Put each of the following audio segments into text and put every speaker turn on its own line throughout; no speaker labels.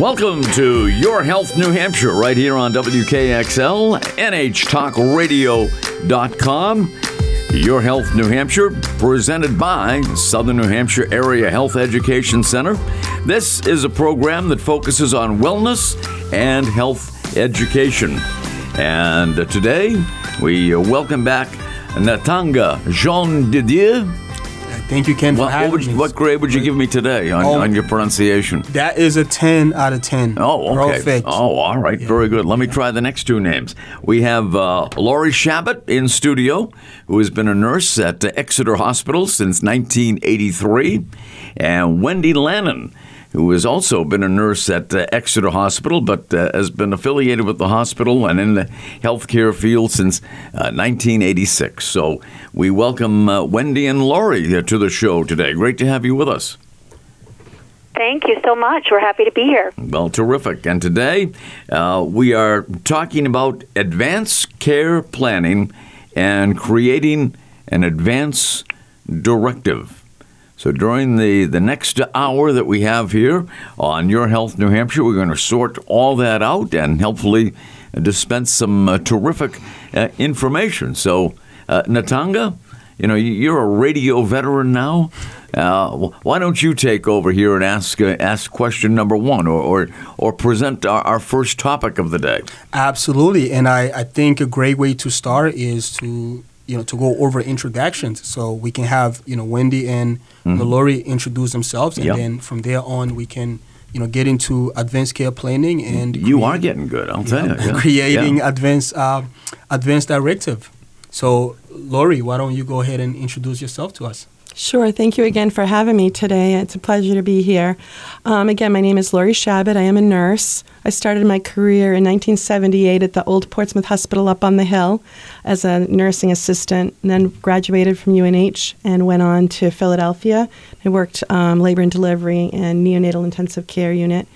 Welcome to Your Health New Hampshire, right here on WKXL, NHTalkRadio.com. Your Health New Hampshire, presented by Southern New Hampshire Area Health Education Center. This is a program that focuses on wellness and health education. And today, we welcome back Natanga Jean de Dieu.
Thank you, Ken, for
What,
having
what, you-
me.
what grade would you give me today on,
Oh.
on your pronunciation?
That is a 10 out of 10.
Oh, okay.
Perfect.
Oh, all right. Very good. Let me try the next two names. We have uh, Lori Chabot in studio, who has been a nurse at uh, Exeter Hospital since 1983, and Wendy Lannon, who has also been a nurse at uh, Exeter Hospital, but uh, has been affiliated with the hospital and in the healthcare field since uh, 1986. So we welcome uh, Wendy and uh, to the show today. Great to have you with us.
Thank you so much. We're happy to be here.
Well, terrific. And today uh, we are talking about advanced care planning and creating an advance directive. So during the, the next hour that we have here on Your Health New Hampshire, we're going to sort all that out and helpfully dispense some uh, terrific uh, information. So, uh, Natanga, you know, you- you're a radio veteran now. Uh, why don't you take over here and ask uh, ask question number one, or or, or present our, our first topic of the day?
Absolutely. And I, I think a great way to start is to you know to go over introductions so we can have you know Wendy and Lori introduce themselves and
Yep.
then from there on we can you know get into advanced care planning and
You
create-
are getting good, I'll tell you.
yeah,
Yeah.
creating
Yeah.
advanced uh, advanced directive. So Lori, why don't you go ahead and introduce yourself to us?
Sure. Thank you again for having me today. It's a pleasure to be here. Um, again, my name is Lori Chabot. I am a nurse. I started my career in 1978 at the Old Portsmouth Hospital up on the hill as a nursing assistant, and then graduated from UNH and went on to Philadelphia. I worked um, labor and delivery and neonatal intensive care unit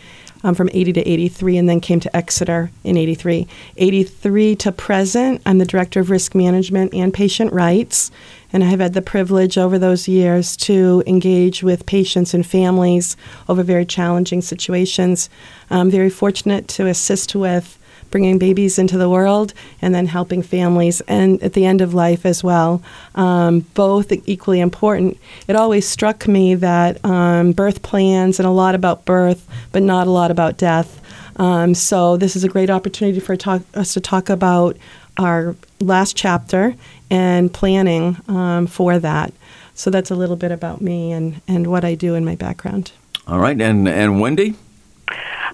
um, from 80 to 83 and then came to Exeter in 83. 83 to present, I'm the Director of Risk Management and Patient Rights, and I have had the privilege over those years to engage with patients and families over very challenging situations. I'm very fortunate to assist with bringing babies into the world and then helping families and at the end of life as well. Um, both equally important. It always struck me that um, birth plans and a lot about birth, but not a lot about death. Um, so this is a great opportunity for talk, us to talk about our last chapter and planning um, for that. So that's a little bit about me and, and what I do in my background.
All right, and and Wendy.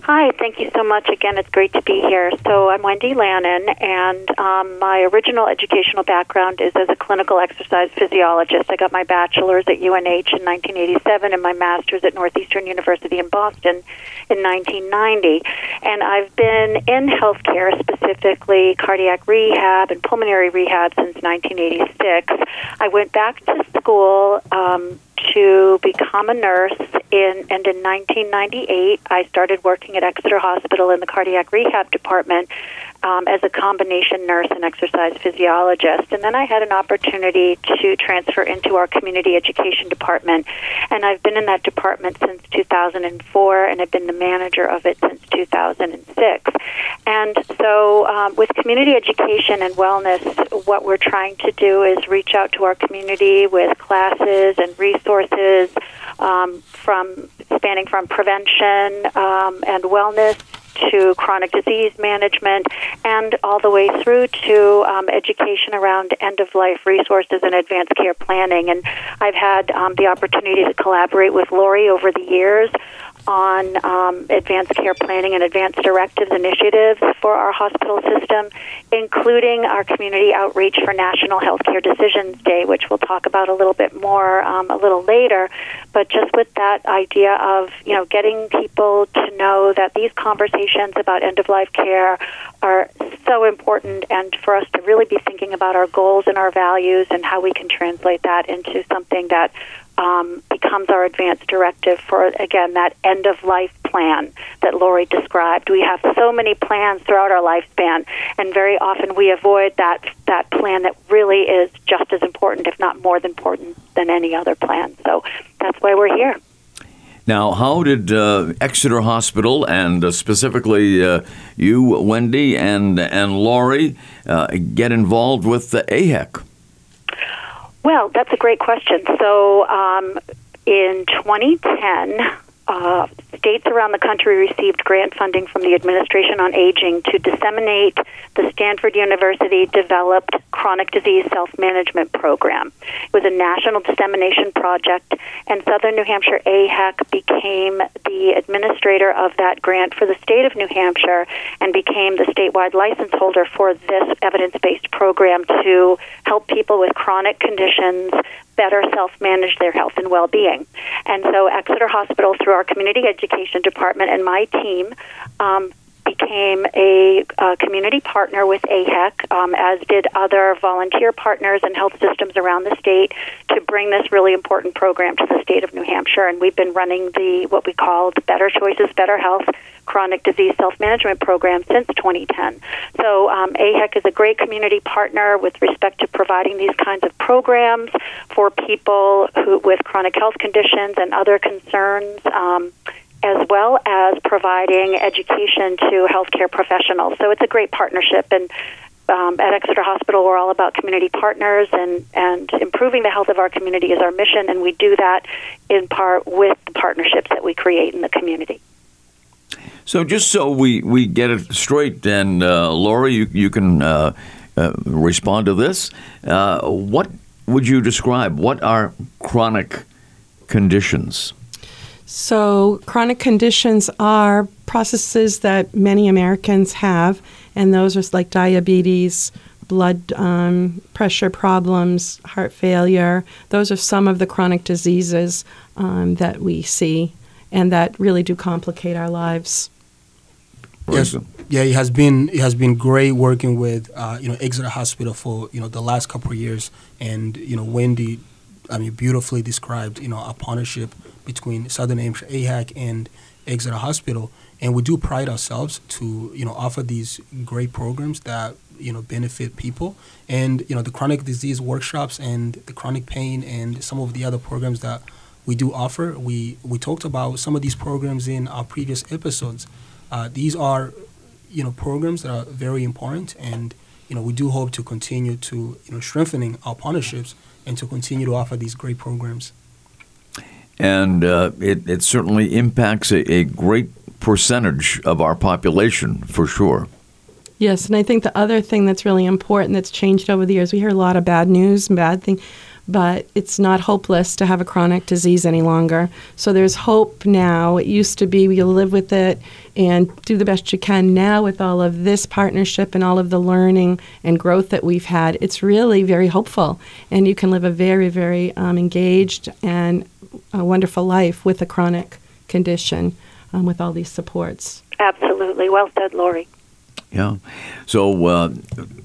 Hi, thank you so much. Again, it's great to be here. So, I'm Wendy Lannon, and um, my original educational background is as a clinical exercise physiologist. I got my bachelor's at UNH in 1987 and my master's at Northeastern University in Boston in 1990. And I've been in healthcare, specifically cardiac rehab and pulmonary rehab, since 1986. I went back to school. Um, to become a nurse in and in 1998 I started working at Exeter Hospital in the cardiac rehab department um, as a combination nurse and exercise physiologist. And then I had an opportunity to transfer into our community education department. And I've been in that department since 2004 and I've been the manager of it since 2006 and so um, with community education and wellness what we're trying to do is reach out to our community with classes and resources um, from spanning from prevention um, and wellness to chronic disease management and all the way through to um, education around end of life resources and advanced care planning. And I've had um, the opportunity to collaborate with Lori over the years on um, advanced care planning and advanced directives initiatives for our hospital system, including our community outreach for National Healthcare Decisions Day, which we'll talk about a little bit more um, a little later. But just with that idea of you know getting people to know that these conversations about end of life care are so important, and for us to really be thinking about our goals and our values and how we can translate that into something that um, becomes our advanced directive for, again, that end of life plan that Lori described. We have so many plans throughout our lifespan, and very often we avoid that, that plan that really is just as important, if not more important, than any other plan. So that's why we're here.
Now, how did uh, Exeter Hospital and uh, specifically uh, you, Wendy, and and Lori uh, get involved with the AHEC?
Well, that's a great question. So, um, in 2010, uh, states around the country received grant funding from the Administration on Aging to disseminate the Stanford University developed chronic disease self management program. It was a national dissemination project, and Southern New Hampshire AHEC became the administrator of that grant for the state of New Hampshire and became the statewide license holder for this evidence based program to help people with chronic conditions better self manage their health and well being. And so, Exeter Hospital, through our community education department and my team, um, became a, a, community partner with AHEC, um, as did other volunteer partners and health systems around the state, to bring this really important program to the state of New Hampshire. And we've been running the what we call the Better Choices, Better Health chronic disease self management program since 2010. So, um, AHEC is a great community partner with respect to providing these kinds of programs for people who, with chronic health conditions and other concerns. Um, as well as providing education to healthcare professionals. So it's a great partnership, and um, at Exeter Hospital, we're all about community partners and, and improving the health of our community is our mission, and we do that in part with the partnerships that we create in the community.
So, just so we, we get it straight, and uh, you, you can uh, uh, respond to this. Uh, what would you describe? What are chronic conditions?
So, chronic conditions are processes that many Americans have, and those are like diabetes, blood um, pressure problems, heart failure. Those are some of the chronic diseases um, that we see and that really do complicate our lives.
Yes, yeah, it has been it has been great working with uh, you know Exeter Hospital for you know the last couple of years, and you know Wendy, I mean beautifully described you know a partnership between Southern Hampshire AHEC and Exeter Hospital, and we do pride ourselves to you know offer these great programs that you know benefit people, and you know the chronic disease workshops and the chronic pain and some of the other programs that we do offer. We we talked about some of these programs in our previous episodes. Uh, these are, you know, programs that are very important, and you know, we do hope to continue to you know strengthening our partnerships and to continue to offer these great programs.
And uh, it, it certainly impacts a, a great percentage of our population for sure.
Yes, and I think the other thing that's really important that's changed over the years, we hear a lot of bad news and bad things but it's not hopeless to have a chronic disease any longer. So there's hope now. It used to be you live with it and do the best you can. Now, with all of this partnership and all of the learning and growth that we've had, it's really very hopeful. And you can live a very, very um, engaged and a wonderful life with a chronic condition um, with all these supports.
Absolutely. Well said, Lori.
Yeah. So uh,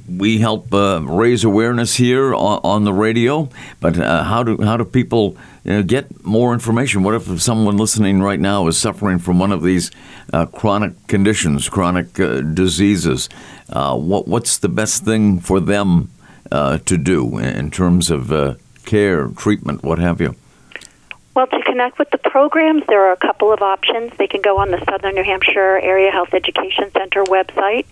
we help uh, raise awareness here on, on the radio, but uh, how do how do people get more information? What if someone listening right now is suffering from one of these uh, chronic conditions, chronic uh, diseases? Uh, what what's the best thing for them to do in terms of care, treatment, what have you?
Well, to connect with the programs, there are a couple of options. They can go on the Southern New Hampshire Area Health Education Center website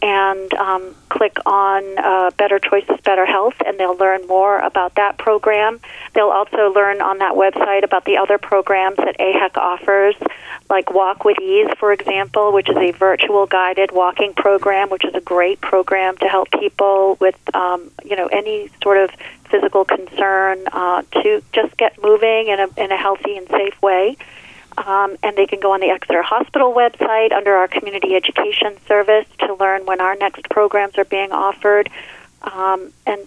and um, click on uh, Better Choices, Better Health, and they'll learn more about that program. They'll also learn on that website about the other programs that AHEC offers, like Walk with Ease, for example, which is a virtual guided walking program, which is a great program to help people with, um, you know, any sort of physical concern uh, to just get moving in a, in a healthy and safe way. Um, and they can go on the Exeter Hospital website under our community education service to learn when our next programs are being offered. Um, and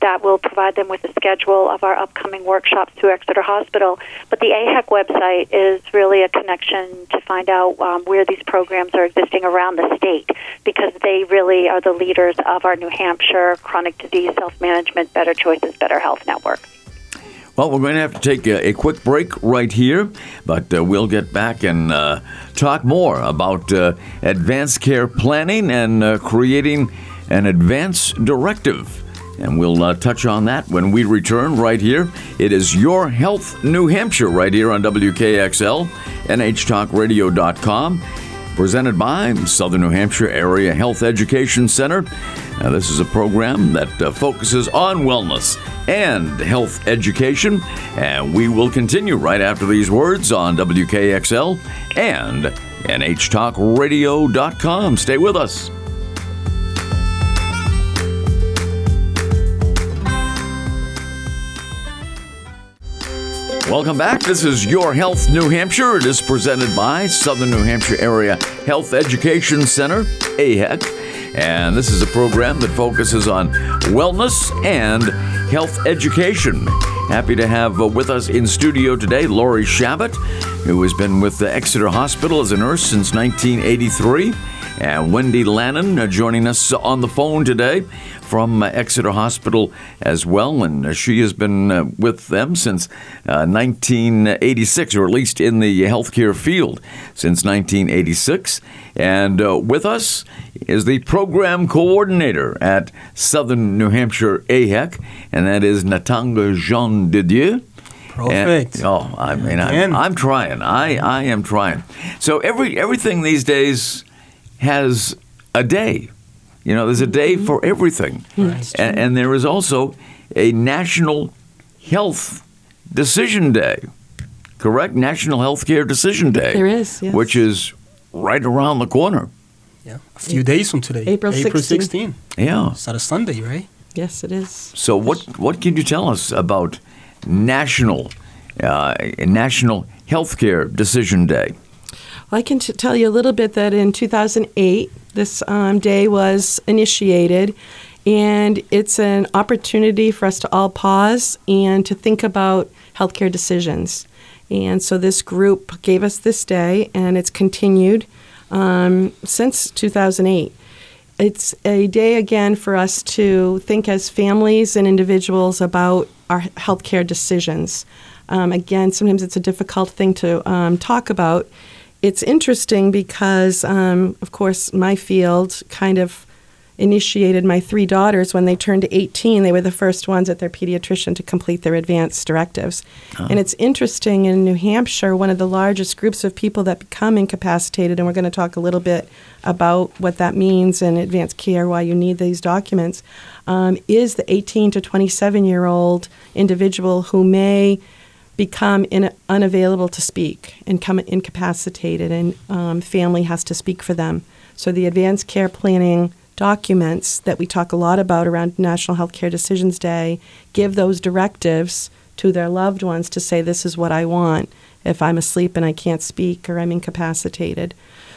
that will provide them with a schedule of our upcoming workshops through Exeter Hospital. But the AHEC website is really a connection to find out um, where these programs are existing around the state because they really are the leaders of our New Hampshire chronic disease self management, better choices, better health network.
Well, we're going to have to take a, a quick break right here, but uh, we'll get back and uh, talk more about uh, advanced care planning and uh, creating an advance directive And we'll uh, touch on that when we return right here. It is Your Health New Hampshire right here on WKXL, NHTalkRadio.com, presented by Southern New Hampshire Area Health Education Center. Now, this is a program that uh, focuses on wellness and health education, and we will continue right after these words on WKXL and NHTalkRadio.com. Stay with us. Welcome back. This is Your Health New Hampshire. It is presented by Southern New Hampshire Area Health Education Center, AHEC. And this is a program that focuses on wellness and health education. Happy to have uh, with us in studio today Lori Chabot, who has been with the Exeter Hospital as a nurse since 1983, and Wendy Lannon uh, joining us on the phone today from uh, Exeter Hospital as well, and uh, she has been with them since 1986, or at least in the healthcare field since 1986. And with us is the program coordinator at Southern New Hampshire AHEC, and that is Natanga Jean de Dieu.
Perfect.
And, oh, I mean, I'm, I'm, trying. I, I am trying. So every everything these days has a day. You know, there's a day mm-hmm. for everything.
Right.
And, and there is also a National Health Decision Day, correct? National Healthcare Decision Day.
There is, yes.
Which is right around the corner.
Yeah, a few days from today.
April 16.
16.
Yeah.
It's not a Sunday, right?
Yes, it is.
So what what can you tell us about National uh, National Healthcare Decision Day?
I can t- tell you a little bit that in 2008, this um, day was initiated, and it's an opportunity for us to all pause and to think about healthcare decisions. And so this group gave us this day, and it's continued um, since 2008. It's a day again for us to think as families and individuals about our healthcare decisions. Um, again, sometimes it's a difficult thing to um, talk about it's interesting because, um, of course, my field kind of initiated my three daughters when they turned 18. They were the first ones at their pediatrician to complete their advanced directives. Uh-huh. And it's interesting in New Hampshire, one of the largest groups of people that become incapacitated, and we're going to talk a little bit about what that means in advanced care, why you need these documents, um, is the 18 to 27 year old individual who may become in, unavailable to speak and come incapacitated, and um, family has to speak for them. So the advanced care planning documents that we talk a lot about around National Healthcare Decisions Day give those directives to their loved ones to say, This is what I want if I'm asleep and I can't speak or I'm incapacitated.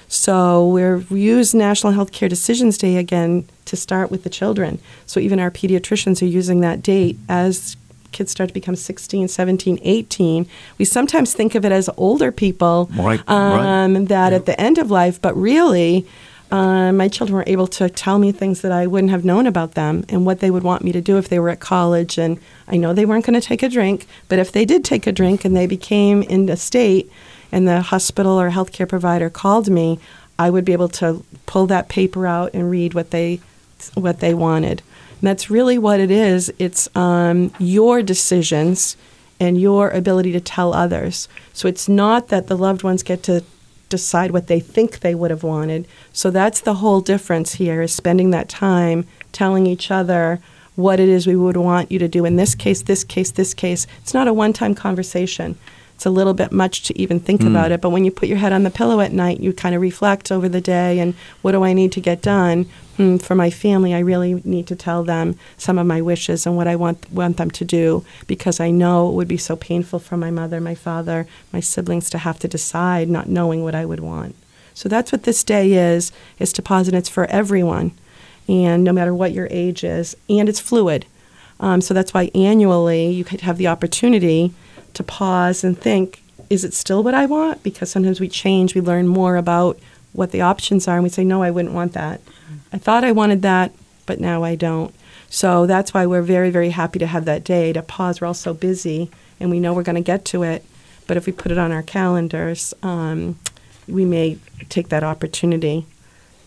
So we use National Healthcare Decisions Day again to start with the children. So even our pediatricians are using that date as kids start to become 16, 17, 18, we sometimes think of it as older people
right,
um,
right.
that at the end of life, but really, uh, my children were able to tell me things that I wouldn't have known about them and what they would want me to do if they were at college. And I know they weren't going to take a drink, but if they did take a drink and they became in a state and the hospital or healthcare provider called me, I would be able to pull that paper out and read what they what they wanted. That's really what it is. It's um, your decisions and your ability to tell others. So it's not that the loved ones get to decide what they think they would have wanted. So that's the whole difference here is spending that time telling each other what it is we would want you to do in this case, this case, this case. It's not a one time conversation. It's a little bit much to even think mm. about it. But when you put your head on the pillow at night, you kind of reflect over the day and what do I need to get done? Hmm, for my family, I really need to tell them some of my wishes and what I want want them to do because I know it would be so painful for my mother, my father, my siblings to have to decide not knowing what I would want. So that's what this day is, is to pause and it's for everyone. And no matter what your age is, and it's fluid. Um, so that's why annually you could have the opportunity to pause and think, is it still what I want? Because sometimes we change, we learn more about what the options are, and we say, no, I wouldn't want that. I thought I wanted that, but now I don't. So that's why we're very, very happy to have that day to pause. We're all so busy, and we know we're going to get to it. But if we put it on our calendars, um, we may take that opportunity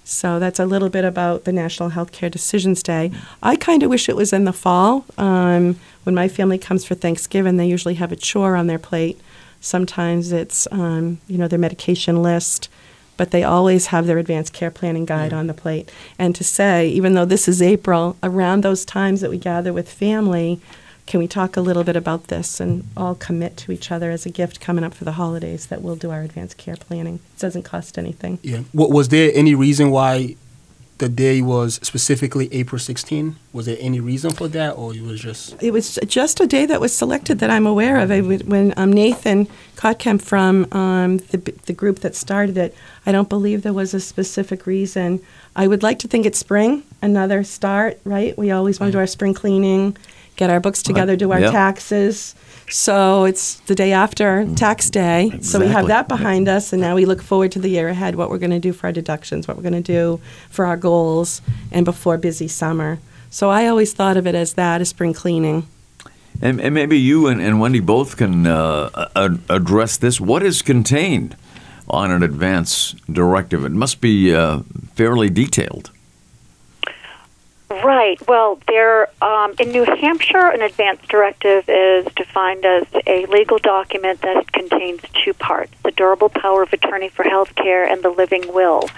So that's a little bit about the National Healthcare Decisions Day. I kind of wish it was in the fall. Um, when my family comes for Thanksgiving, they usually have a chore on their plate. Sometimes it's um, you know their medication list, but they always have their advanced care planning guide on the plate. And to say, even though this is April, around those times that we gather with family, can we talk a little bit about this and all commit to each other as a gift coming up for the holidays that we'll do our advanced care planning? It doesn't cost anything.
Yeah. What, was there any reason why the day was specifically April 16? Was there any reason for that, or it was just?
It was just a day that was selected that I'm aware of. I, when um, Nathan Kottkamp from um, the, the group that started it, I don't believe there was a specific reason. I would like to think it's spring, another start, right? We always want to do our spring cleaning get our books together, do our yep. taxes. So it's the day after tax day. Exactly. So we have that behind us, and now we look forward to the year ahead what we're going to do for our deductions, what we're going to do for our goals, and before busy summer. So I always thought of it as that, as spring cleaning.
And, and maybe you and, and, Wendy both can uh, address this. What is contained on an advance directive? It must be uh, fairly detailed.
Right. Well, there um, in New Hampshire, an advance directive is defined as a legal document that contains two parts: the durable power of attorney for health care and the living will.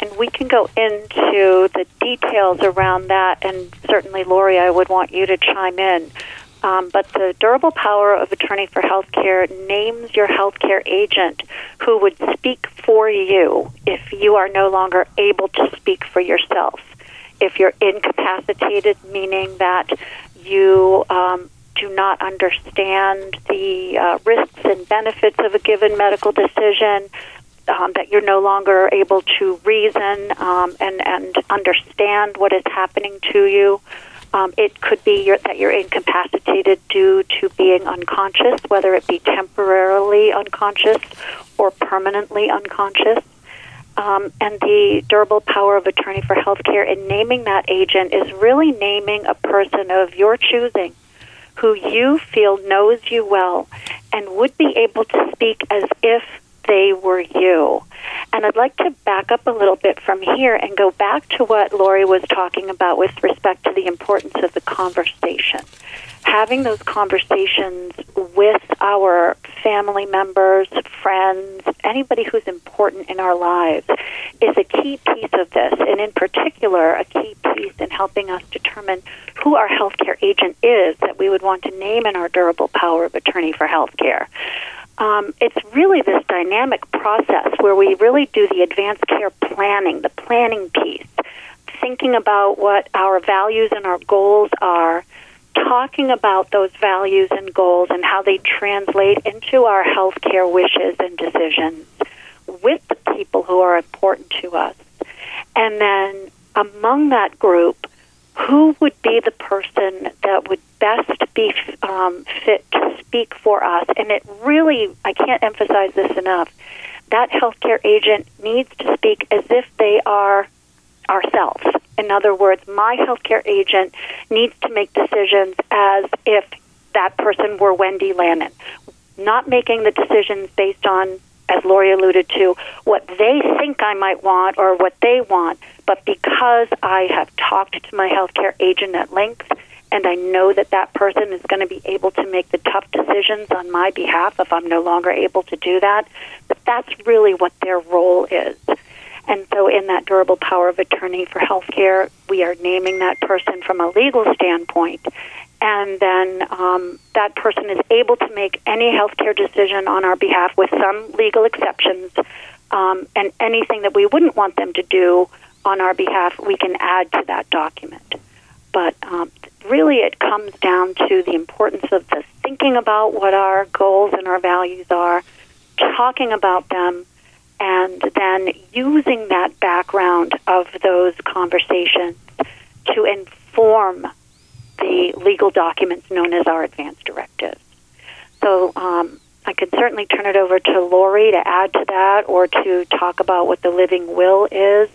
And we can go into the details around that, and certainly, Lori, I would want you to chime in. Um, but the durable power of attorney for health care names your health care agent who would speak for you if you are no longer able to speak for yourself if you're incapacitated, meaning that you um, do not understand the uh, risks and benefits of a given medical decision, um, that you're no longer able to reason um, and, and understand what is happening to you. Um, it could be your, that you're incapacitated due to being unconscious, whether it be temporarily unconscious or permanently unconscious. Um, and the durable power of attorney for healthcare in naming that agent is really naming a person of your choosing who you feel knows you well and would be able to speak as if they were you. And I'd like to back up a little bit from here and go back to what Lori was talking about with respect to the importance of the conversation having those conversations with our family members, friends, anybody who's important in our lives is a key piece of this, and in particular, a key piece in helping us determine who our healthcare agent is that we would want to name in our durable power of attorney for healthcare. Um, it's really this dynamic process where we really do the advanced care planning, the planning piece, thinking about what our values and our goals are talking about those values and goals and how they translate into our healthcare wishes and decisions with the people who are important to us. And then among that group, who would be the person that would best be um, fit to speak for us? And it really, I can't emphasize this enough. That healthcare agent needs to speak as if they are ourselves. In other words, my healthcare agent needs to make decisions as if that person were Wendy Lannon, not making the decisions based on, as Lori alluded to, what they think I might want or what they want, but because I have talked to my healthcare agent at length and I know that that person is going to be able to make the tough decisions on my behalf if I'm no longer able to do that, that that's really what their role is. And so, in that durable power of attorney for healthcare, we are naming that person from a legal standpoint. And then um, that person is able to make any healthcare decision on our behalf with some legal exceptions. Um, and anything that we wouldn't want them to do on our behalf, we can add to that document. But um, really, it comes down to the importance of the thinking about what our goals and our values are, talking about them, and then using that background of those conversations to inform the legal documents known as our advance directives. So um, I could certainly turn it over to Lori to add to that or to talk about what the living will is.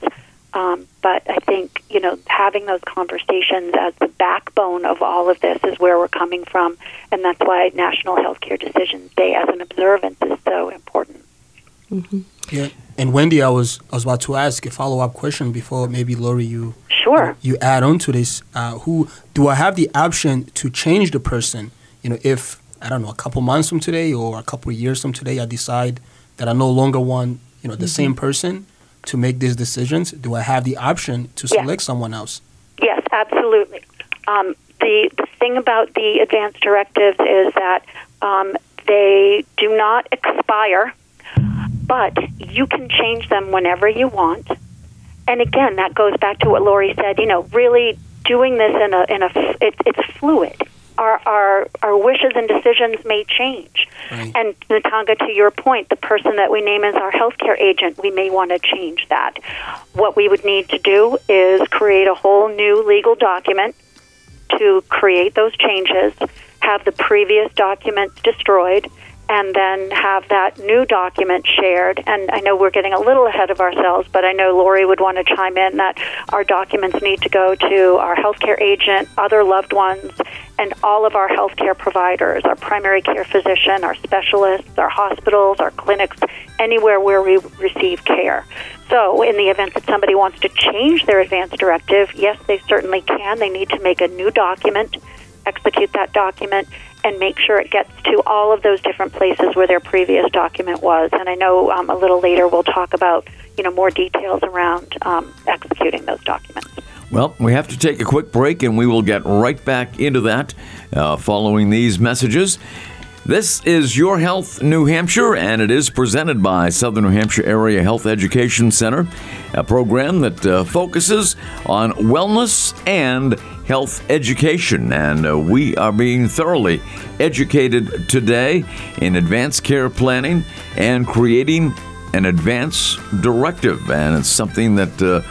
Um, but I think, you know, having those conversations as the backbone of all of this is where we're coming from. And that's why National Healthcare Decisions Day as an observance is so important.
Mm-hmm. Yeah. And Wendy, I was I was about to ask a follow up question before maybe Lori you
sure
you add on to this. Uh, who do I have the option to change the person? You know, if I don't know a couple months from today or a couple years from today, I decide that I no longer want you know the mm-hmm. same person to make these decisions. Do I have the option to select someone else?
Yes, absolutely. Um, the the thing about the advanced directives is that um, they do not expire but you can change them whenever you want. And again, that goes back to what Lori said. You know, really doing this in a in a it, it's fluid. Our, our our wishes and decisions may change. Right. And Natanga, to your point, the person that we name as our healthcare agent, we may want to change that. What we would need to do is create a whole new legal document to create those changes, have the previous documents destroyed, and then have that new document shared. And I know we're getting a little ahead of ourselves, but I know Lori would want to chime in that our documents need to go to our healthcare agent, other loved ones, and all of our healthcare providers, our primary care physician, our specialists, our hospitals, our clinics, anywhere where we receive care. So, in the event that somebody wants to change their advance directive, yes, they certainly can. They need to make a new document, execute that document, and make sure it gets to all of those different places where their previous document was. And I know um, a little later we'll talk about you know more details around um, executing those documents.
Well, we have to take a quick break, and we will get right back into that uh, following these messages. This is Your Health New Hampshire, and it is presented by Southern New Hampshire Area Health Education Center, a program that uh, focuses on wellness and health education. And uh, we are being thoroughly educated today in advanced care planning and creating an advance directive. And it's something that uh,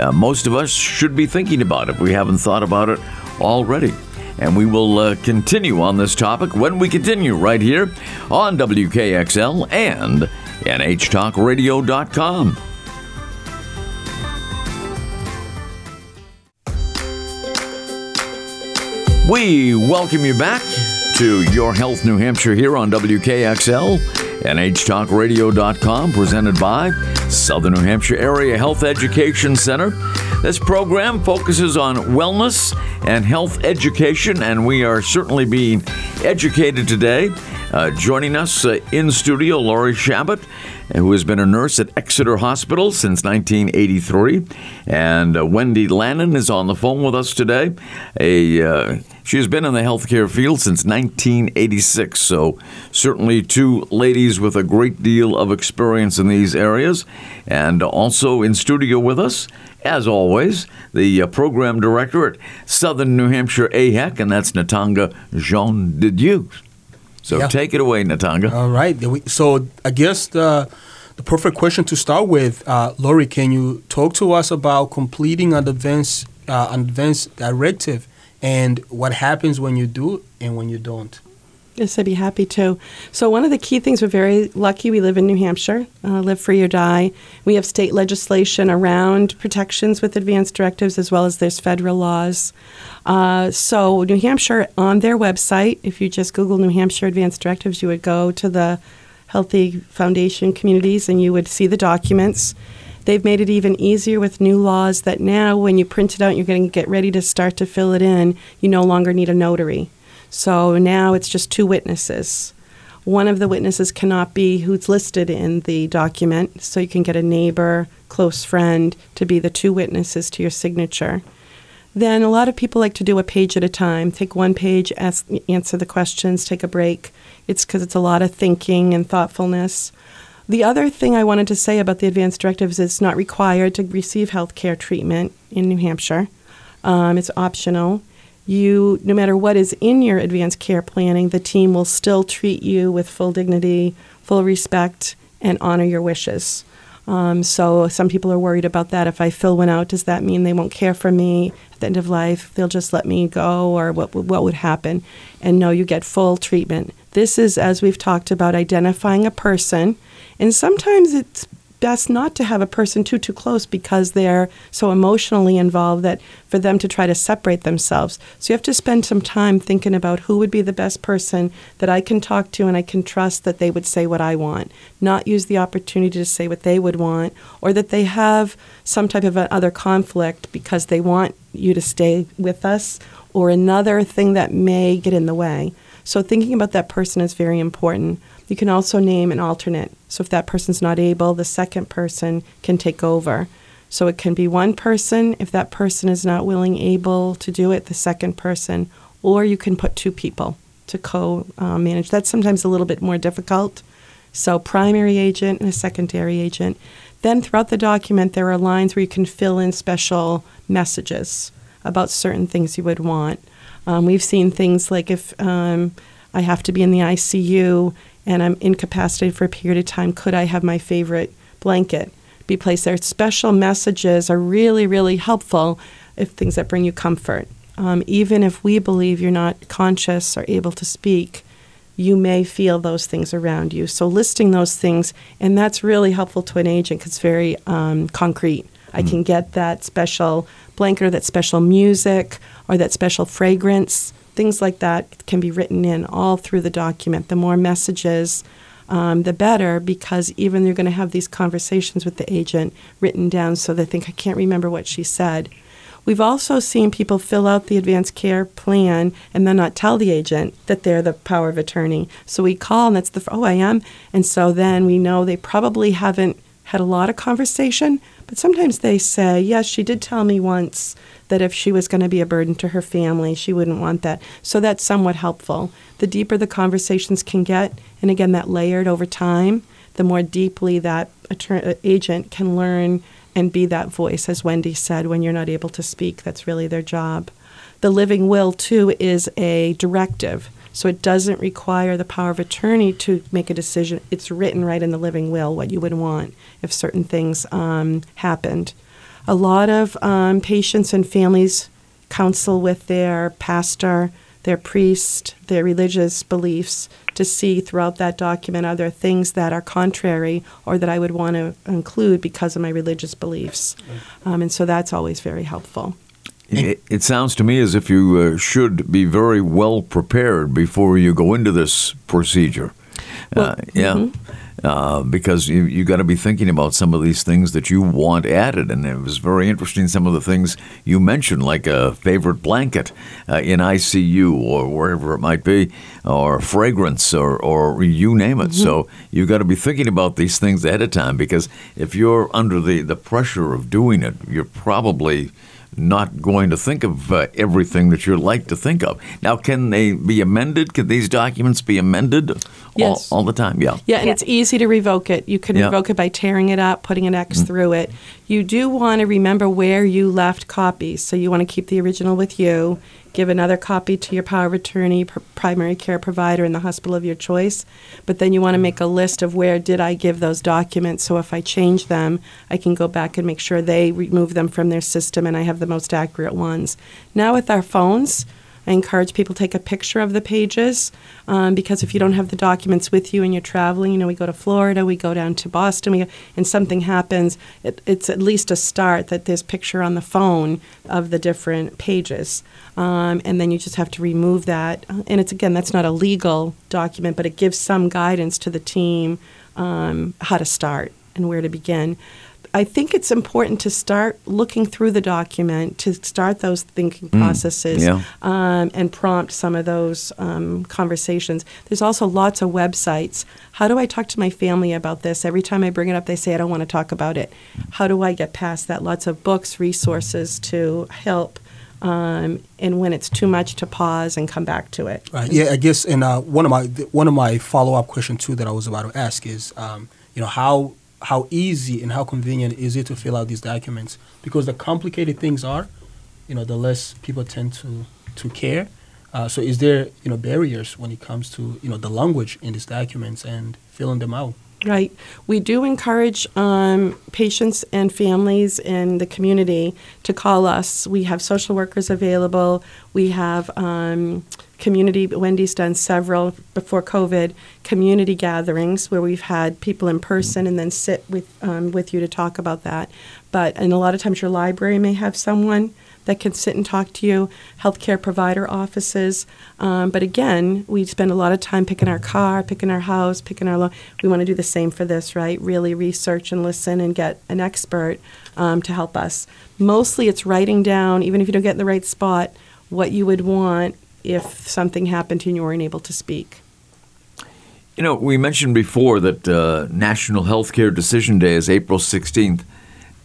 uh, most of us should be thinking about if we haven't thought about it already. And we will uh, continue on this topic when we continue right here on WKXL and NHTalkRadio.com. We welcome you back to Your Health New Hampshire here on WKXL NHTalkRadio.com, presented by Southern New Hampshire Area Health Education Center. This program focuses on wellness and health education, and we are certainly being educated today. Uh, joining us uh, in studio, Lori Chabot, who has been a nurse at Exeter Hospital since 1983, and uh, Wendy Lannon is on the phone with us today. A uh, she has been in the healthcare field since 1986, so certainly two ladies with a great deal of experience in these areas. And also in studio with us, as always, the uh, program director at Southern New Hampshire AHEC, and that's Natanga Jean de Dieu. So yeah. take it away, Natanga.
All right. So I guess the the perfect question to start with, uh, Lori, can you talk to us about completing an advance uh, an advance directive and what happens when you do and when you don't.
Yes, I'd be happy to. So, one of the key things we're very lucky we live in New Hampshire, uh, live free or die. We have state legislation around protections with advance directives as well as there's federal laws. Uh, so, New Hampshire, on their website, if you just Google New Hampshire advance directives, you would go to the Healthy Foundation communities and you would see the documents. They've made it even easier with new laws that now, when you print it out, you're going to get ready to start to fill it in, you no longer need a notary. So now it's just two witnesses. One of the witnesses cannot be who's listed in the document, so you can get a neighbor, close friend to be the two witnesses to your signature. Then a lot of people like to do a page at a time. Take one page, ask, answer the questions, take a break. It's because it's a lot of thinking and thoughtfulness. The other thing I wanted to say about the advance directives is it's not required to receive health care treatment in New Hampshire. Um, it's optional. You, no matter what is in your advanced care planning, the team will still treat you with full dignity, full respect, and honor your wishes. Um, so some people are worried about that. If I fill one out, does that mean they won't care for me at the end of life? They'll just let me go, or what what would happen? And no, you get full treatment. This is, as we've talked about, identifying a person and sometimes it's best not to have a person too too close because they're so emotionally involved that for them to try to separate themselves. So you have to spend some time thinking about who would be the best person that I can talk to and I can trust that they would say what I want, not use the opportunity to say what they would want or that they have some type of other conflict because they want you to stay with us or another thing that may get in the way. So thinking about that person is very important. You can also name an alternate. So if that person's not able, the second person can take over. So it can be one person. If that person is not willing, able to do it, the second person. Or you can put two people to co uh, manage. That's sometimes a little bit more difficult. So, primary agent and a secondary agent. Then, throughout the document, there are lines where you can fill in special messages about certain things you would want. Um, we've seen things like if um, I have to be in the ICU and I'm incapacitated for a period of time, could I have my favorite blanket be placed there? Special messages are really, really helpful if things that bring you comfort. Um, even if we believe you're not conscious or able to speak, you may feel those things around you. So listing those things, and that's really helpful to an agent because it's very um, concrete. I can get that special blanket or that special music or that special fragrance things like that can be written in all through the document. The more messages, um, the better, because even you're going to have these conversations with the agent written down so they think, I can't remember what she said. We've also seen people fill out the advanced care plan and then not tell the agent that they're the power of attorney. So we call and that's the, oh, I am. And so then we know they probably haven't had a lot of conversation, but sometimes they say, yes, she did tell me once that if she was going to be a burden to her family, she wouldn't want that. So that's somewhat helpful. The deeper the conversations can get, and again, that layered over time, the more deeply that uh, agent can learn and be that voice. As Wendy said, when you're not able to speak, that's really their job. The living will, too, is a directive. So it doesn't require the power of attorney to make a decision. It's written right in the living will what you would want if certain things um, happened. A lot of um, patients and families counsel with their pastor, their priest, their religious beliefs to see throughout that document are there things that are contrary or that I would want to include because of my religious beliefs. Um, and so that's always very helpful.
It, it, sounds to me as if you uh, should be very well prepared before you go into this procedure. Well, uh, yeah. Mm-hmm uh, because you you got to be thinking about some of these things that you want added. And it was very interesting some of the things you mentioned, like a favorite blanket uh, in ICU or wherever it might be, or fragrance, or or you name it. Mm-hmm. So you got to be thinking about these things ahead of time because if you're under the the pressure of doing it, you're probably not going to think of uh, everything that you'd like to think of. Now, can they be amended? Can these documents be amended
yes.
all, all the time? Yeah.
Yeah, and yeah. it's easy to revoke it. You can yeah. revoke it by tearing it up, putting an X mm-hmm. through it. You do want to remember where you left copies. So you want to keep the original with you give another copy to your power of attorney pr- primary care provider in the hospital of your choice but then you want to make a list of where did i give those documents so if i change them i can go back and make sure they remove them from their system and i have the most accurate ones. Now with our phones I encourage people to take a picture of the pages um, because if you don't have the documents with you and you're traveling, you know, we go to Florida, we go down to Boston, we, and something happens, it, it's at least a start that there's picture on the phone of the different pages. Um, and then you just have to remove that. And it's again, that's not a legal document, but it gives some guidance to the team um, how to start and where to begin. I think it's important to start looking through the document to start those thinking mm, processes
yeah.
um, and prompt some of those um, conversations. There's also lots of websites. How do I talk to my family about this? Every time I bring it up, they say I don't want to talk about it. How do I get past that? Lots of books, resources to help. Um, and when it's too much to pause and come back to it.
Right. Yeah, I guess. And uh, one of my one of my follow up questions too that I was about to ask is, um, you know, how how easy and how convenient is it to fill out these documents? Because the complicated things are, you know, the less people tend to to care. Uh, so, is there you know barriers when it comes to you know the language in these documents and filling them out?
Right. We do encourage um, patients and families in the community to call us. We have social workers available. We have um, community. Wendy's done several before COVID community gatherings where we've had people in person and then sit with um, with you to talk about that. But and a lot of times your library may have someone that can sit and talk to you, healthcare provider offices. Um, but again, we spend a lot of time picking our car, picking our house, picking our. Lo- we want to do the same for this, right? Really research and listen and get an expert um, to help us. Mostly, it's writing down, even if you don't get in the right spot, what you would want if something happened to you and you weren't able to speak.
You know, we mentioned before that uh, National Healthcare Decision Day is April 16th.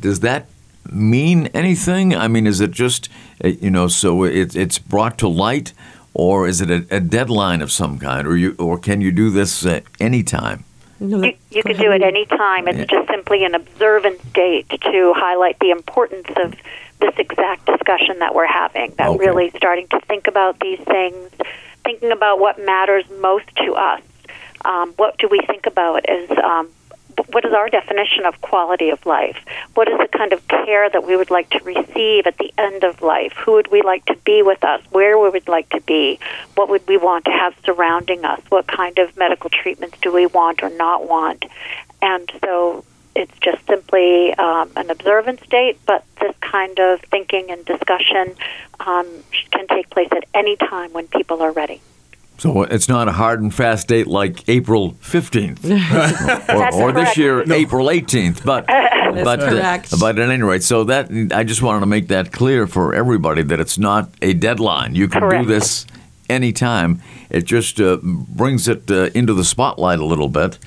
Does that mean anything? I mean, is it just, uh, you know, so it, it's brought to light, or is it a, a deadline of some kind, or you, or can you do this uh, anytime?
No, you, you can do it any time. It's yeah. just simply an observance date to highlight the importance of this exact discussion that we're having. That okay. really starting to think about these things, thinking about what matters most to us. Um, what do we think about as um, what is our definition of quality of life? What is the kind of care that we would like to receive at the end of life? Who would we like to be with us? Where we would like to be? What would we want to have surrounding us? What kind of medical treatments do we want or not want? And so it's just simply um, an observance date, but this kind of thinking and discussion um, can take place at any time when people are ready.
So it's not a hard and fast date like April 15th or, or this year no. April 18th, but but uh, but at any rate, so that I just wanted to make that clear for everybody that it's not a deadline. You can correct. do this anytime. It just uh, brings it uh, into the spotlight a little bit,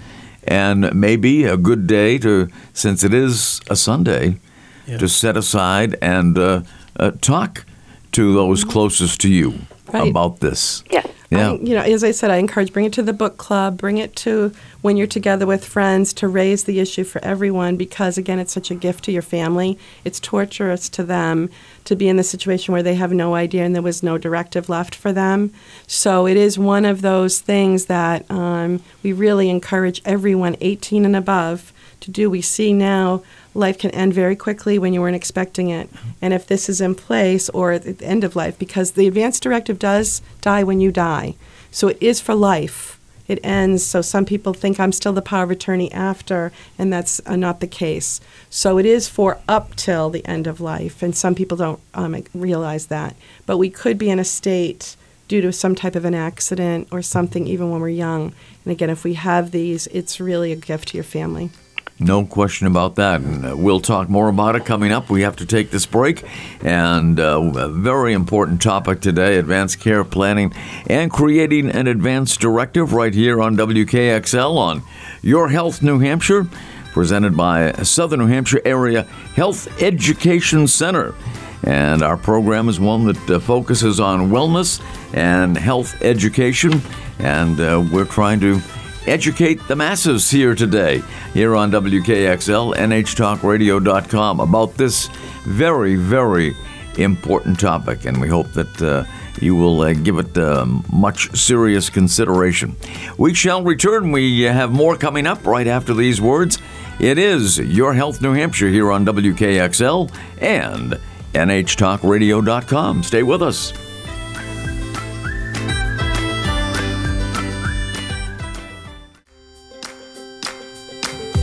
and maybe a good day to since it is a Sunday yeah. to set aside and uh, uh, talk to those closest to you right. about this.
Yes.
Yeah.
I, you know, as I said, I encourage bring it to the book club, bring it to when you're together with friends to raise the issue for everyone because again, it's such a gift to your family. It's torturous to them to be in the situation where they have no idea and there was no directive left for them. So it is one of those things that um, we really encourage everyone 18 and above to do. We see now life can end very quickly when you weren't expecting it. And if this is in place or at the end of life, because the advance directive does die when you die. So it is for life. It ends. So some people think I'm still the power of attorney after, and that's uh, not the case. So it is for up till the end of life, and some people don't um, realize that. But we could be in a state due to some type of an accident or something, even when we're young. And again, if we have these, it's really a gift to your family.
No question about that. And uh, we'll talk more about it coming up. We have to take this break. And uh, a very important topic today advanced care planning and creating an advanced directive right here on WKXL on Your Health New Hampshire, presented by Southern New Hampshire Area Health Education Center. And our program is one that uh, focuses on wellness and health education. And uh, we're trying to educate the masses here today, here on WKXL, NHTalkRadio.com, about this very, very important topic. And we hope that uh, you will uh, give it uh, much serious consideration. We shall return. We have more coming up right after these words. It is Your Health New Hampshire here on WKXL and NHTalkRadio.com. Stay with us.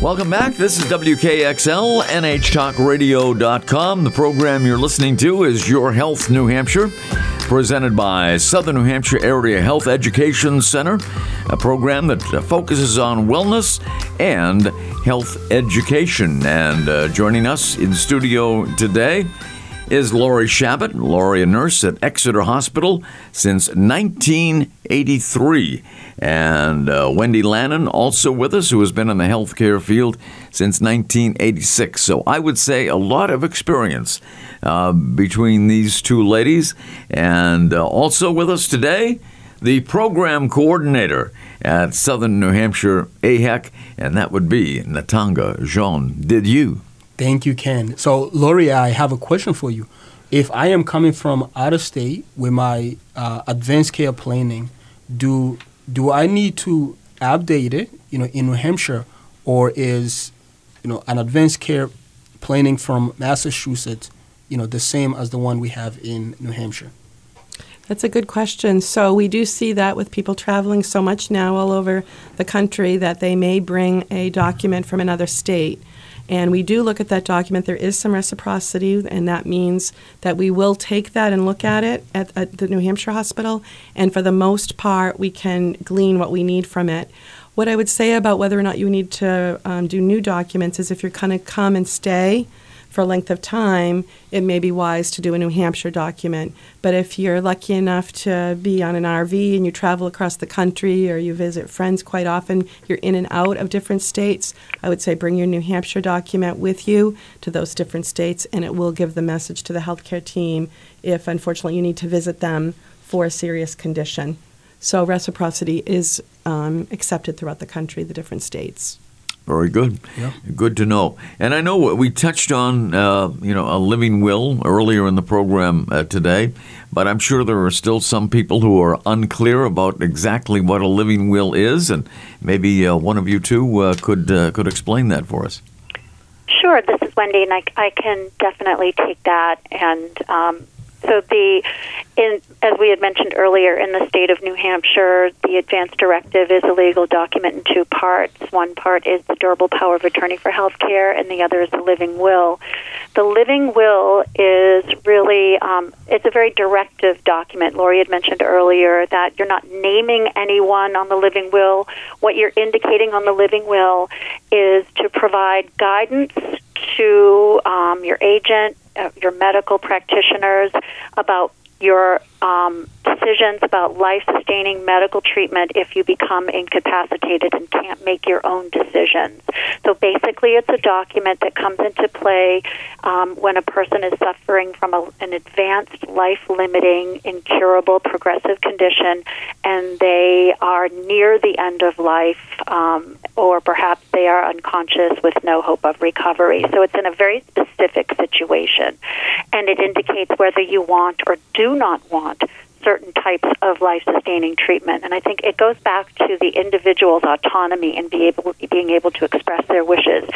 Welcome back. This is WKXL, NHTalkRadio.com. The program you're listening to is Your Health New Hampshire, presented by Southern New Hampshire Area Health Education Center, a program that focuses on wellness and health education. And uh, joining us in studio today is Lori Chabot. Lori, a nurse at Exeter Hospital since 1983. And uh, Wendy Lannon, also with us, who has been in the healthcare field since 1986. So I would say a lot of experience uh, between these two ladies. And uh, also with us today, the program coordinator at Southern New Hampshire AHEC, and that would be Nitanga Jean. Did you?
Thank you, Ken. So, Lori, I have a question for you. If I am coming from out of state with my uh, advanced care planning, do do I need to update it, you know, in New Hampshire, or is, you know, an advanced care planning from Massachusetts, you know, the same as the one we have in New Hampshire?
That's a good question. So we do see that with people traveling so much now all over the country that they may bring a document from another state. And we do look at that document. There is some reciprocity, and that means that we will take that and look at it at, at the New Hampshire hospital. And for the most part, we can glean what we need from it. What I would say about whether or not you need to um, do new documents is if you're going to come and stay for a length of time, it may be wise to do a New Hampshire document. But if you're lucky enough to be on an RV and you travel across the country or you visit friends quite often, you're in and out of different states, I would say bring your New Hampshire document with you to those different states and it will give the message to the healthcare team if unfortunately you need to visit them for a serious condition. So reciprocity is um, accepted throughout the country, the different states.
Very good. Yeah. Good to know. And I know we touched on, uh, you know, a living will earlier in the program uh, today, but I'm sure there are still some people who are unclear about exactly what a living will is, and maybe uh, one of you two uh, could uh, could explain that for us.
Sure. This is Wendy, and I, I can definitely take that and um, so the, in, as we had mentioned earlier, in the state of New Hampshire, the advance directive is a legal document in two parts. One part is the durable power of attorney for health care, and the other is the living will. The living will is really um, it's a very directive document. Lori had mentioned earlier that you're not naming anyone on the living will. What you're indicating on the living will is to provide guidance to um, your agent uh, your medical practitioners about your um, decisions about life sustaining medical treatment if you become incapacitated and can't make your own decisions. So basically, it's a document that comes into play um, when a person is suffering from a, an advanced, life limiting, incurable, progressive condition and they are near the end of life, um, or perhaps they are unconscious with no hope of recovery. So it's in a very specific situation, and it indicates whether you want or do not want certain types of life sustaining treatment. And I think it goes back to the individual's autonomy and be able, being able to express their wishes.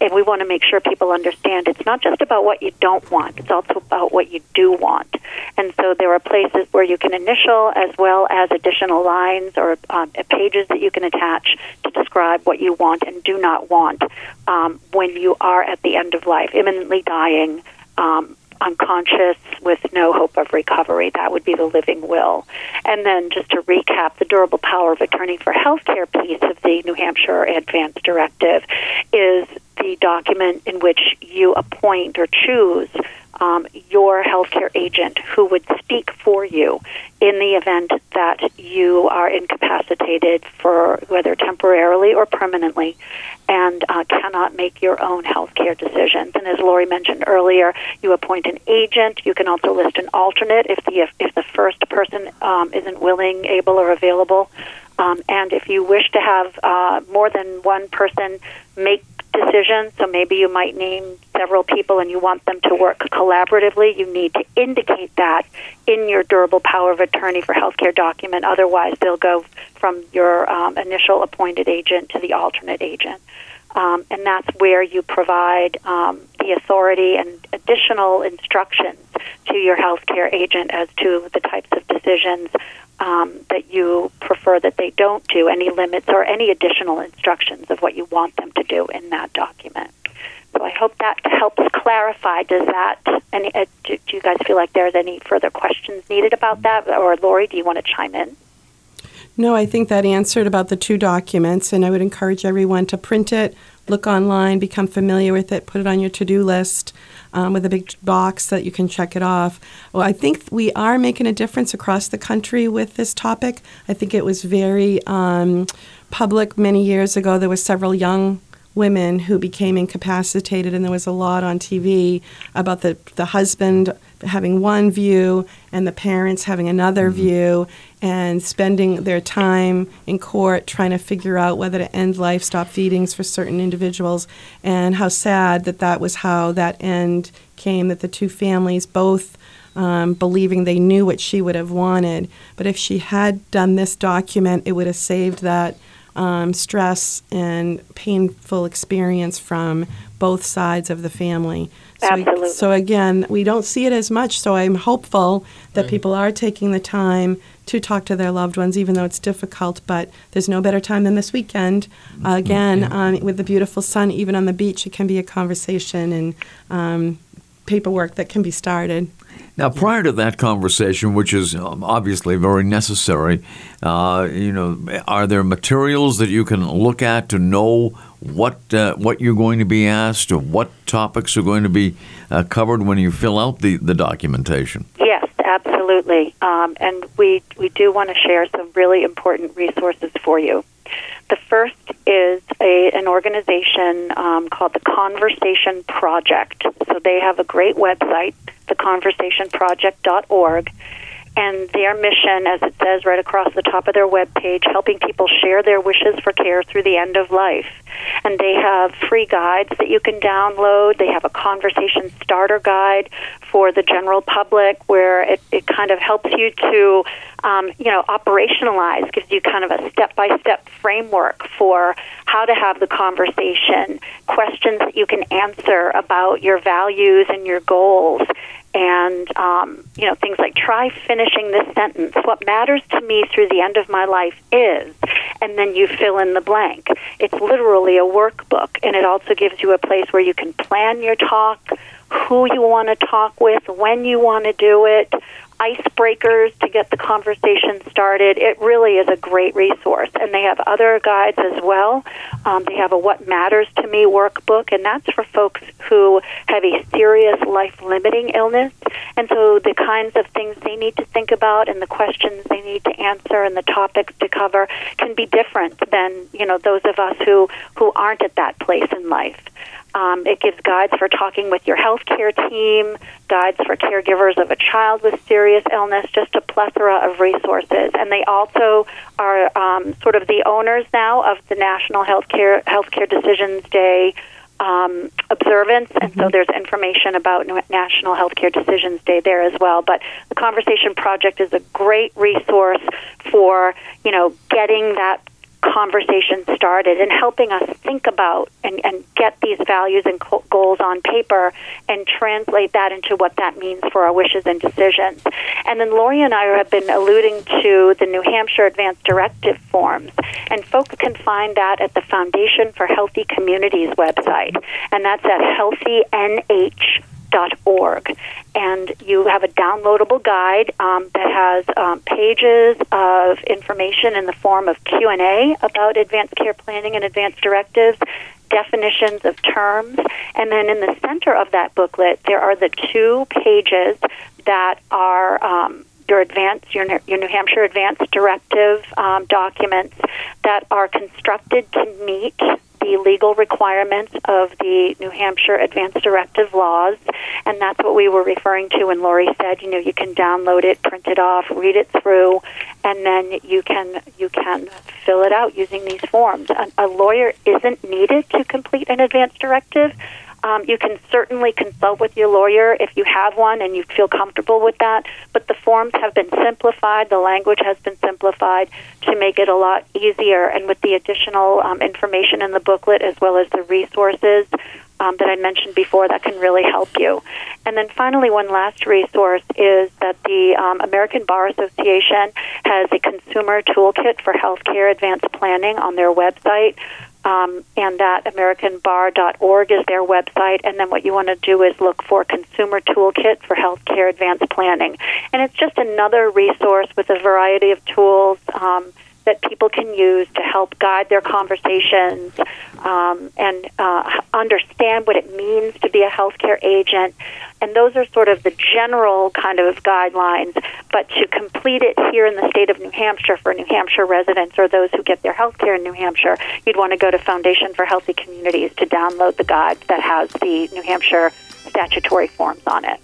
And we want to make sure people understand it's not just about what you don't want, it's also about what you do want. And so there are places where you can initial as well as additional lines or um, pages that you can attach to describe what you want and do not want um, when you are at the end of life, imminently dying. Um, unconscious with no hope of recovery. That would be the living will. And then just to recap, the durable power of attorney for healthcare piece of the New Hampshire Advance Directive is the document in which you appoint or choose um, your healthcare agent who would speak for you in the event that you are incapacitated for whether temporarily or permanently and uh, cannot make your own healthcare decisions. And as Lori mentioned earlier, you appoint an agent. You can also list an alternate if the if, if the first person um, isn't willing, able, or available. Um, and if you wish to have uh, more than one person make decisions, so maybe you might name several people and you want them to work collaboratively, you need to indicate that in your durable power of attorney for healthcare document. Otherwise, they'll go from your um, initial appointed agent to the alternate agent. Um, and that's where you provide um, the authority and additional instructions to your healthcare agent as to the types of decisions um, that you prefer that they don't do, any limits or any additional instructions of what you want them to do in that document. So I hope that helps clarify. Does that any? Uh, do, do you guys feel like there's any further questions needed about that, or Lori, do you want to chime in?
No, I think that answered about the two documents, and I would encourage everyone to print it, look online, become familiar with it, put it on your to do list um, with a big box that you can check it off. Well, I think we are making a difference across the country with this topic. I think it was very um, public many years ago. There were several young women who became incapacitated, and there was a lot on TV about the, the husband having one view and the parents having another mm-hmm. view and spending their time in court trying to figure out whether to end life stop feedings for certain individuals and how sad that that was how that end came that the two families both um, believing they knew what she would have wanted but if she had done this document it would have saved that um, stress and painful experience from both sides of the family. So,
Absolutely.
so again, we don't see it as much. So I'm hopeful that people are taking the time to talk to their loved ones, even though it's difficult. But there's no better time than this weekend. Uh, again, um, with the beautiful sun, even on the beach, it can be a conversation and um, paperwork that can be started.
Now, prior to that conversation, which is um, obviously very necessary, uh, you know, are there materials that you can look at to know what uh, what you're going to be asked or what topics are going to be uh, covered when you fill out the, the documentation?
Yes, absolutely. Um, and we, we do want to share some really important resources for you. The first is a, an organization um, called the Conversation Project. So they have a great website, theconversationproject.org. And their mission, as it says right across the top of their webpage, helping people share their wishes for care through the end of life. And they have free guides that you can download. They have a conversation starter guide for the general public where it, it kind of helps you to, um, you know, operationalize, gives you kind of a step by step framework for how to have the conversation, questions that you can answer about your values and your goals and um, you know things like try finishing this sentence. What matters to me through the end of my life is and then you fill in the blank. It's literally a workbook and it also gives you a place where you can plan your talk who you want to talk with when you want to do it icebreakers to get the conversation started. It really is a great resource. And they have other guides as well. Um, they have a What Matters to Me workbook, and that's for folks who have a serious life limiting illness. And so the kinds of things they need to think about and the questions they need to answer and the topics to cover can be different than, you know, those of us who, who aren't at that place in life. Um, it gives guides for talking with your healthcare team, guides for caregivers of a child with serious illness, just a plethora of resources. And they also are um, sort of the owners now of the National Healthcare Healthcare Decisions Day um, observance, and mm-hmm. so there's information about National Healthcare Decisions Day there as well. But the Conversation Project is a great resource for you know getting that conversation started and helping us think about and, and get these values and goals on paper and translate that into what that means for our wishes and decisions. And then Lori and I have been alluding to the New Hampshire Advanced Directive forms, and folks can find that at the Foundation for Healthy Communities website, and that's at healthynh org, and you have a downloadable guide um, that has um, pages of information in the form of Q and A about advanced care planning and advanced directives, definitions of terms, and then in the center of that booklet there are the two pages that are um, your advanced your, your New Hampshire Advanced Directive um, documents that are constructed to meet the legal requirements of the New Hampshire Advanced Directive laws, and that's what we were referring to when Lori said, you know, you can download it, print it off, read it through, and then you can you can fill it out using these forms. A, a lawyer isn't needed to complete an advanced directive. Um, you can certainly consult with your lawyer if you have one and you feel comfortable with that. But the forms have been simplified, the language has been simplified to make it a lot easier. And with the additional um, information in the booklet as well as the resources um, that I mentioned before, that can really help you. And then finally, one last resource is that the um, American Bar Association has a consumer toolkit for healthcare advanced planning on their website um, and that AmericanBar.org is their website. And then what you want to do is look for Consumer Toolkit for Healthcare Advanced Planning. And it's just another resource with a variety of tools. Um, that people can use to help guide their conversations um, and uh, understand what it means to be a healthcare agent. And those are sort of the general kind of guidelines. But to complete it here in the state of New Hampshire for New Hampshire residents or those who get their health care in New Hampshire, you'd want to go to Foundation for Healthy Communities to download the guide that has the New Hampshire statutory forms on it.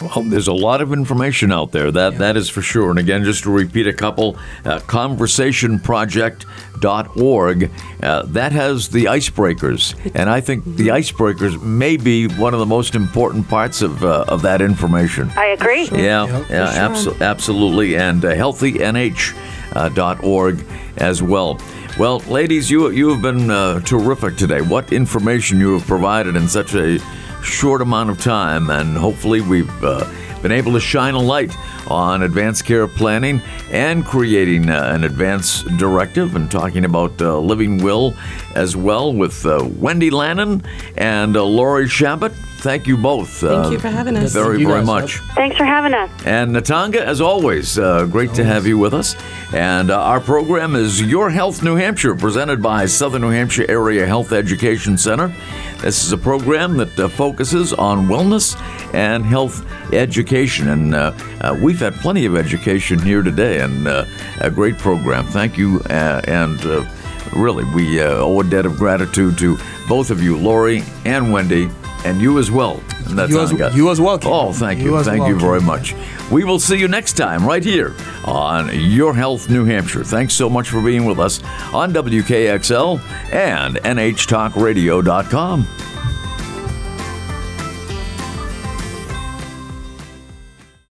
Well, there's a lot of information out there. That yeah. that is for sure. And again, just to repeat a couple, uh, conversationproject.org. Uh, that has the icebreakers, and I think the icebreakers may be one of the most important parts of uh, of that information.
I agree.
Sure. Yeah, yeah, yeah abso- absolutely. And uh, healthynh.org uh, as well. Well, ladies, you you have been uh, terrific today. What information you have provided in such a short amount of time, and hopefully we've uh, been able to shine a light on advanced care planning and creating uh, an advance directive and talking about uh, living will as well with uh, Wendy Lannon and uh, Lori Chabot. Thank you both.
Thank you for having us.
Very, very much.
Thanks for having us.
And Nitanga, as always, uh, great to have you with us. And uh, our program is Your Health New Hampshire, presented by Southern New Hampshire Area Health Education Center. This is a program that uh, focuses on wellness and health education. And uh, uh, we've had plenty of education here today, and uh, a great program. Thank you. and really, we owe a debt of gratitude to both of you, Lori and Wendy and you as well.
And that's you, as, you as well.
Oh, thank you. you thank you very much. We will see you next time right here on Your Health New Hampshire. Thanks so much for being with us on WKXL and NHTalkRadio.com.